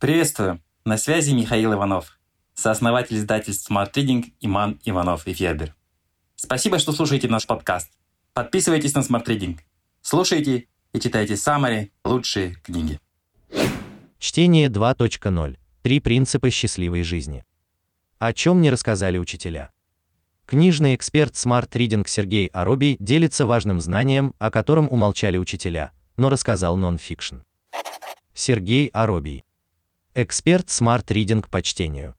Приветствую! На связи Михаил Иванов, сооснователь издательств Smart Reading Иман Иванов и Федер. Спасибо, что слушаете наш подкаст. Подписывайтесь на Smart Reading. Слушайте и читайте самые лучшие книги. Чтение 2.0. Три принципа счастливой жизни. О чем не рассказали учителя. Книжный эксперт Smart Reading Сергей Аробий делится важным знанием, о котором умолчали учителя, но рассказал нон-фикшн. Сергей Аробий Эксперт Smart Reading по чтению.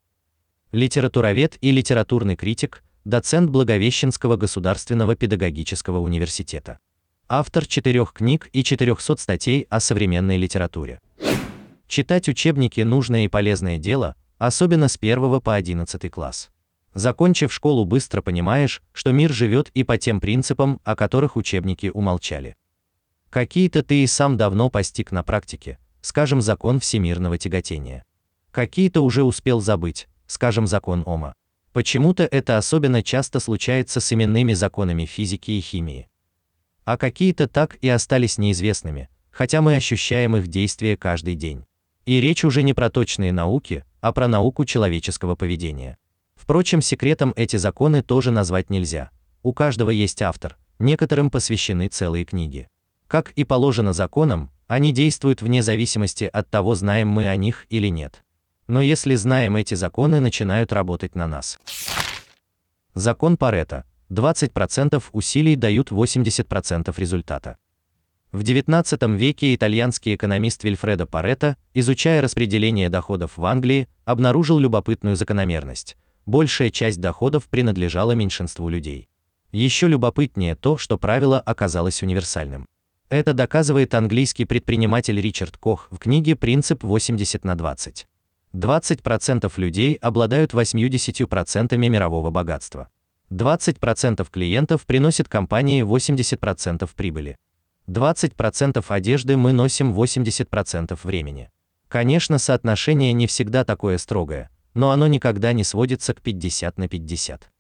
Литературовед и литературный критик, доцент Благовещенского государственного педагогического университета. Автор четырех книг и 400 статей о современной литературе. Читать учебники нужное и полезное дело, особенно с 1 по 11 класс. Закончив школу, быстро понимаешь, что мир живет и по тем принципам, о которых учебники умолчали. Какие-то ты и сам давно постиг на практике, скажем, закон всемирного тяготения. Какие-то уже успел забыть, скажем, закон Ома. Почему-то это особенно часто случается с именными законами физики и химии. А какие-то так и остались неизвестными, хотя мы ощущаем их действие каждый день. И речь уже не про точные науки, а про науку человеческого поведения. Впрочем, секретом эти законы тоже назвать нельзя. У каждого есть автор, некоторым посвящены целые книги. Как и положено законам, они действуют вне зависимости от того, знаем мы о них или нет. Но если знаем эти законы, начинают работать на нас. Закон Парето. 20% усилий дают 80% результата. В XIX веке итальянский экономист Вильфредо Парето, изучая распределение доходов в Англии, обнаружил любопытную закономерность. Большая часть доходов принадлежала меньшинству людей. Еще любопытнее то, что правило оказалось универсальным. Это доказывает английский предприниматель Ричард Кох в книге «Принцип 80 на 20». 20% людей обладают 80% мирового богатства. 20% клиентов приносят компании 80% прибыли. 20% одежды мы носим 80% времени. Конечно, соотношение не всегда такое строгое, но оно никогда не сводится к 50 на 50.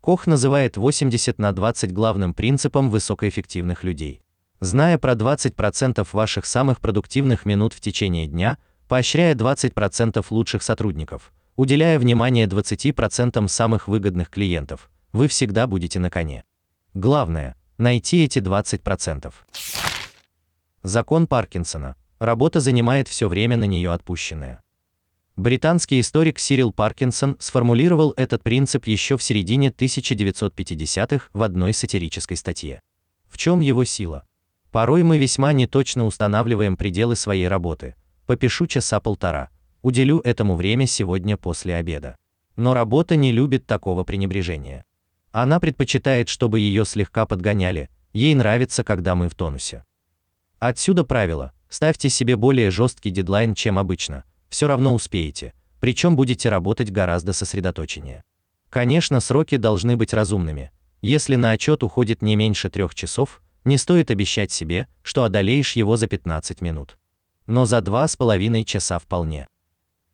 Кох называет 80 на 20 главным принципом высокоэффективных людей. Зная про 20% ваших самых продуктивных минут в течение дня, поощряя 20% лучших сотрудников, уделяя внимание 20% самых выгодных клиентов, вы всегда будете на коне. Главное найти эти 20%. Закон Паркинсона. Работа занимает все время на нее отпущенное. Британский историк Сирил Паркинсон сформулировал этот принцип еще в середине 1950-х в одной сатирической статье. В чем его сила? Порой мы весьма неточно устанавливаем пределы своей работы. Попишу часа полтора. Уделю этому время сегодня после обеда. Но работа не любит такого пренебрежения. Она предпочитает, чтобы ее слегка подгоняли. Ей нравится, когда мы в тонусе. Отсюда правило: ставьте себе более жесткий дедлайн, чем обычно. Все равно успеете, причем будете работать гораздо сосредоточеннее. Конечно, сроки должны быть разумными. Если на отчет уходит не меньше трех часов, не стоит обещать себе, что одолеешь его за 15 минут. Но за два с половиной часа вполне.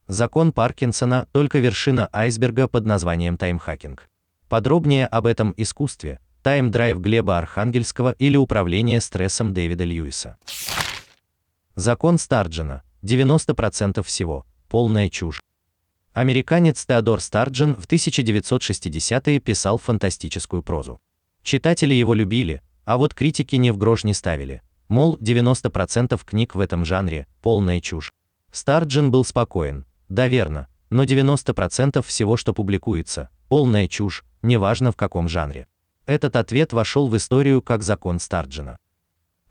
Закон Паркинсона только вершина айсберга под названием таймхакинг. Подробнее об этом искусстве тайм-драйв Глеба Архангельского или управление стрессом Дэвида Льюиса. Закон Старджена 90% всего полная чушь. Американец Теодор Старджен в 1960-е писал фантастическую прозу. Читатели его любили, а вот критики не в грош не ставили. Мол, 90% книг в этом жанре полная чушь. Старджин был спокоен. Да, верно, но 90% всего, что публикуется, полная чушь, неважно в каком жанре. Этот ответ вошел в историю как закон Старджина.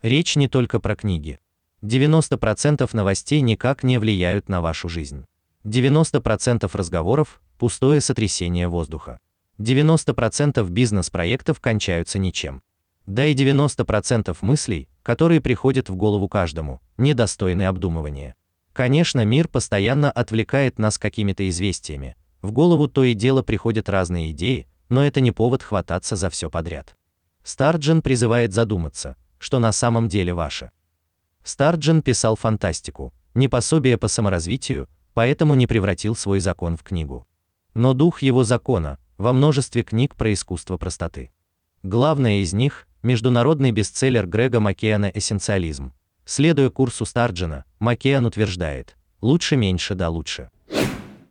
Речь не только про книги. 90% новостей никак не влияют на вашу жизнь. 90% разговоров пустое сотрясение воздуха. 90% бизнес-проектов кончаются ничем. Да и 90% мыслей, которые приходят в голову каждому, недостойны обдумывания. Конечно, мир постоянно отвлекает нас какими-то известиями. В голову то и дело приходят разные идеи, но это не повод хвататься за все подряд. Старджен призывает задуматься, что на самом деле ваше. Старджен писал фантастику, не пособие по саморазвитию, поэтому не превратил свой закон в книгу. Но дух его закона во множестве книг про искусство простоты. Главное из них международный бестселлер Грега Маккеана «Эссенциализм». Следуя курсу Старджена, Маккеан утверждает, Лучше меньше да лучше.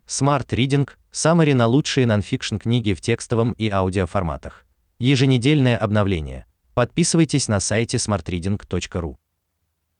Smart Reading – саммари на лучшие нонфикшн книги в текстовом и аудиоформатах. Еженедельное обновление. Подписывайтесь на сайте smartreading.ru.